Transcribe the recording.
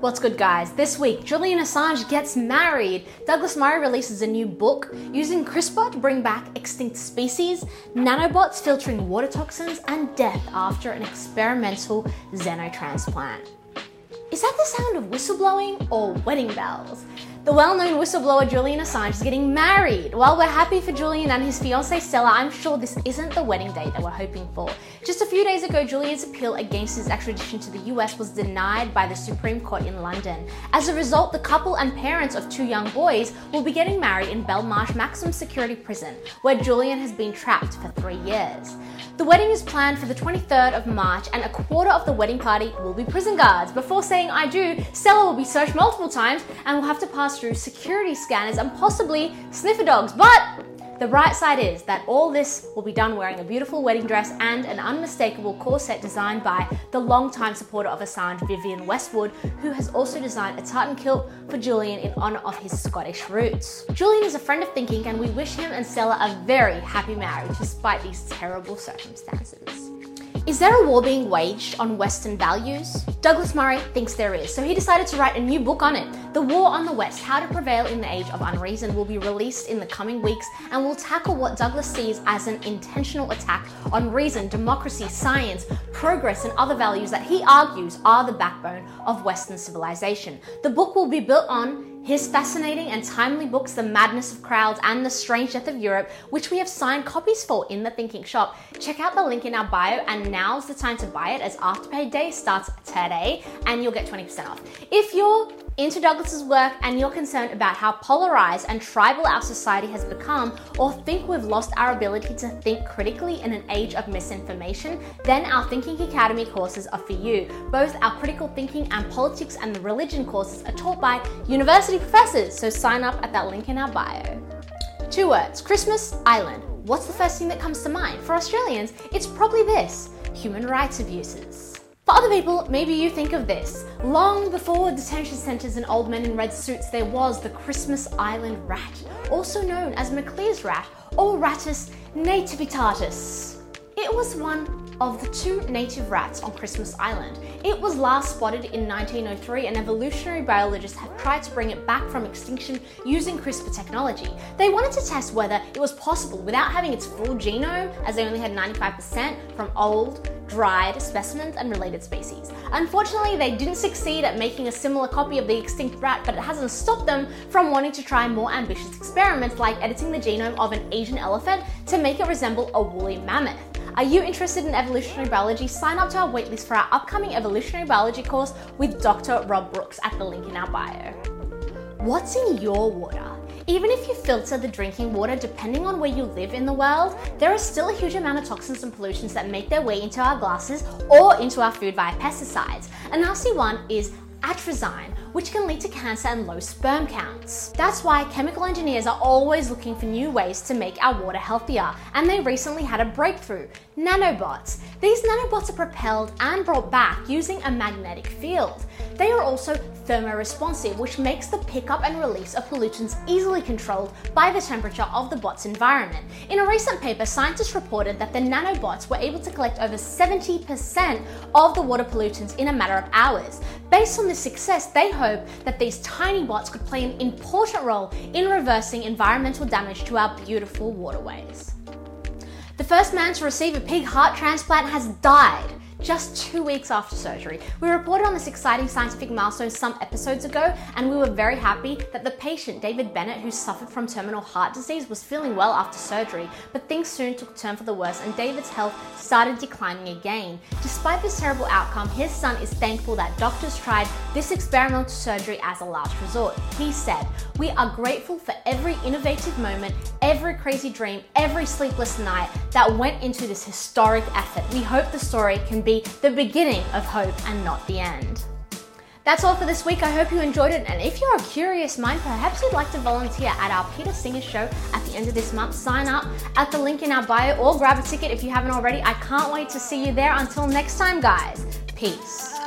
What's good, guys? This week, Julian Assange gets married. Douglas Murray releases a new book using CRISPR to bring back extinct species, nanobots filtering water toxins, and death after an experimental xenotransplant. Is that the sound of whistleblowing or wedding bells? The well known whistleblower Julian Assange is getting married. While we're happy for Julian and his fiancee Stella, I'm sure this isn't the wedding date that we're hoping for. Just a few days ago, Julian's appeal against his extradition to the US was denied by the Supreme Court in London. As a result, the couple and parents of two young boys will be getting married in Belmarsh Maximum Security Prison, where Julian has been trapped for three years. The wedding is planned for the 23rd of March, and a quarter of the wedding party will be prison guards. Before saying I do, Stella will be searched multiple times and will have to pass through security scanners and possibly sniffer dogs. But the bright side is that all this will be done wearing a beautiful wedding dress and an unmistakable corset designed by the longtime supporter of Assange, Vivienne Westwood, who has also designed a tartan kilt for Julian in honour of his Scottish roots. Julian is a friend of thinking, and we wish him and Stella a very happy marriage despite these terrible circumstances. Is there a war being waged on Western values? Douglas Murray thinks there is, so he decided to write a new book on it. The War on the West How to Prevail in the Age of Unreason will be released in the coming weeks and will tackle what Douglas sees as an intentional attack on reason, democracy, science, progress, and other values that he argues are the backbone of Western civilization. The book will be built on his fascinating and timely books, The Madness of Crowds and The Strange Death of Europe, which we have signed copies for in the Thinking Shop. Check out the link in our bio, and now's the time to buy it as Afterpay Day starts today and you'll get 20% off. If you're into Douglas's work and you're concerned about how polarized and tribal our society has become, or think we've lost our ability to think critically in an age of misinformation, then our Thinking Academy courses are for you. Both our critical thinking and politics and the religion courses are taught by university professors, so sign up at that link in our bio. Two words Christmas Island. What's the first thing that comes to mind? For Australians, it's probably this human rights abuses. For other people, maybe you think of this. Long before detention centres and old men in red suits, there was the Christmas Island rat, also known as Maclear's rat or Rattus nativitatis. It was one of the two native rats on Christmas Island. It was last spotted in 1903 and evolutionary biologists have tried to bring it back from extinction using CRISPR technology. They wanted to test whether it was possible without having its full genome, as they only had 95% from old, dried specimens and related species. Unfortunately, they didn't succeed at making a similar copy of the extinct rat, but it hasn't stopped them from wanting to try more ambitious experiments like editing the genome of an Asian elephant to make it resemble a woolly mammoth. Are you interested in evolutionary biology? Sign up to our waitlist for our upcoming evolutionary biology course with Dr. Rob Brooks at the link in our bio. What's in your water? Even if you filter the drinking water, depending on where you live in the world, there is still a huge amount of toxins and pollutants that make their way into our glasses or into our food via pesticides. A nasty one is atrazine, which can lead to cancer and low sperm counts. That's why chemical engineers are always looking for new ways to make our water healthier, and they recently had a breakthrough nanobots. These nanobots are propelled and brought back using a magnetic field. They are also thermoresponsive, which makes the pickup and release of pollutants easily controlled by the temperature of the bot's environment. In a recent paper, scientists reported that the nanobots were able to collect over 70% of the water pollutants in a matter of hours. Based on this success, they hope that these tiny bots could play an important role in reversing environmental damage to our beautiful waterways. The first man to receive a pig heart transplant has died just two weeks after surgery. We reported on this exciting scientific milestone some episodes ago, and we were very happy that the patient, David Bennett, who suffered from terminal heart disease, was feeling well after surgery. But things soon took a turn for the worse, and David's health started declining again. Despite this terrible outcome, his son is thankful that doctors tried this experimental surgery as a last resort. He said, We are grateful for every innovative moment, every crazy dream, every sleepless night that went into this historic effort. We hope the story can be be the beginning of hope and not the end. That's all for this week. I hope you enjoyed it. And if you're a curious mind, perhaps you'd like to volunteer at our Peter Singer show at the end of this month. Sign up at the link in our bio or grab a ticket if you haven't already. I can't wait to see you there. Until next time, guys. Peace.